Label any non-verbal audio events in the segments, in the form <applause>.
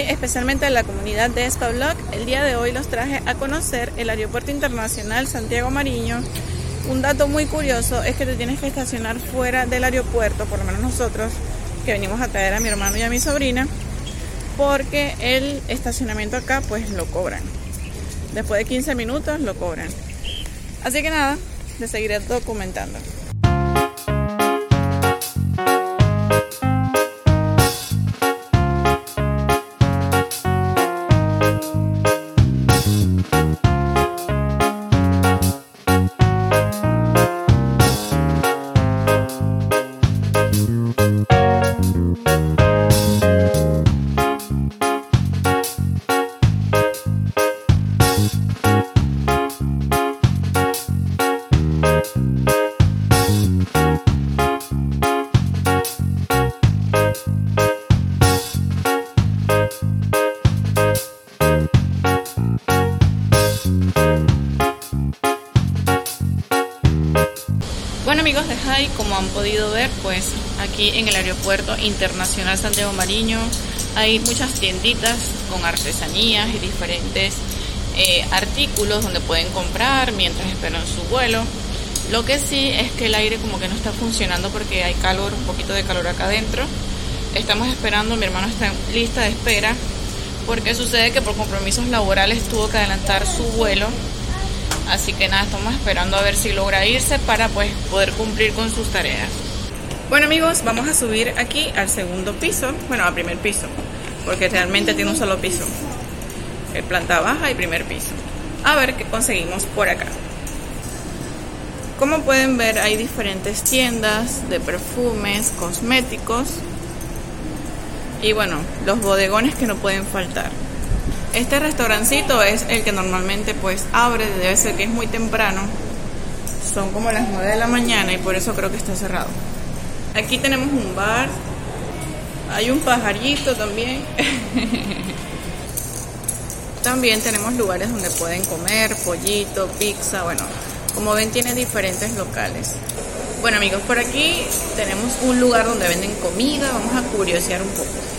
especialmente a la comunidad de Espablog. El día de hoy los traje a conocer el Aeropuerto Internacional Santiago Mariño. Un dato muy curioso es que te tienes que estacionar fuera del aeropuerto, por lo menos nosotros, que venimos a traer a mi hermano y a mi sobrina, porque el estacionamiento acá pues lo cobran. Después de 15 minutos lo cobran. Así que nada, te seguiré documentando. Bueno amigos de Jai, como han podido ver, pues aquí en el Aeropuerto Internacional Santiago Mariño hay muchas tienditas con artesanías y diferentes eh, artículos donde pueden comprar mientras esperan su vuelo. Lo que sí es que el aire como que no está funcionando porque hay calor, un poquito de calor acá adentro. Estamos esperando, mi hermano está en lista de espera porque sucede que por compromisos laborales tuvo que adelantar su vuelo Así que nada, estamos esperando a ver si logra irse para pues poder cumplir con sus tareas. Bueno amigos, vamos a subir aquí al segundo piso, bueno al primer piso, porque realmente tiene un solo piso. El planta baja y primer piso. A ver qué conseguimos por acá. Como pueden ver hay diferentes tiendas de perfumes, cosméticos y bueno, los bodegones que no pueden faltar. Este restaurancito es el que normalmente pues abre, debe ser que es muy temprano. Son como las 9 de la mañana y por eso creo que está cerrado. Aquí tenemos un bar. Hay un pajarito también. <laughs> también tenemos lugares donde pueden comer, pollito, pizza, bueno, como ven tiene diferentes locales. Bueno amigos, por aquí tenemos un lugar donde venden comida, vamos a curiosear un poco.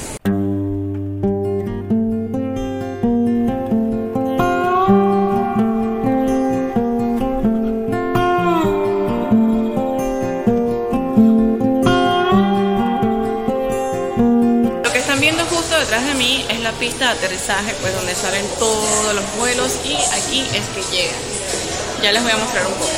Es la pista de aterrizaje, pues donde salen todos los vuelos y aquí es que llegan. Ya les voy a mostrar un poco.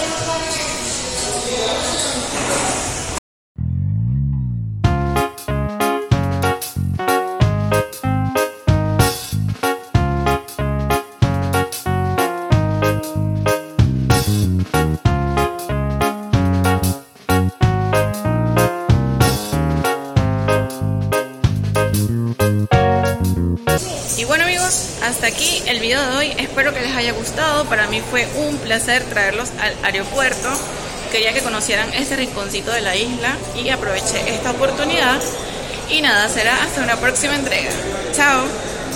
Hasta aquí el video de hoy. Espero que les haya gustado. Para mí fue un placer traerlos al aeropuerto. Quería que conocieran este rinconcito de la isla y aproveché esta oportunidad. Y nada, será hasta una próxima entrega. Chao.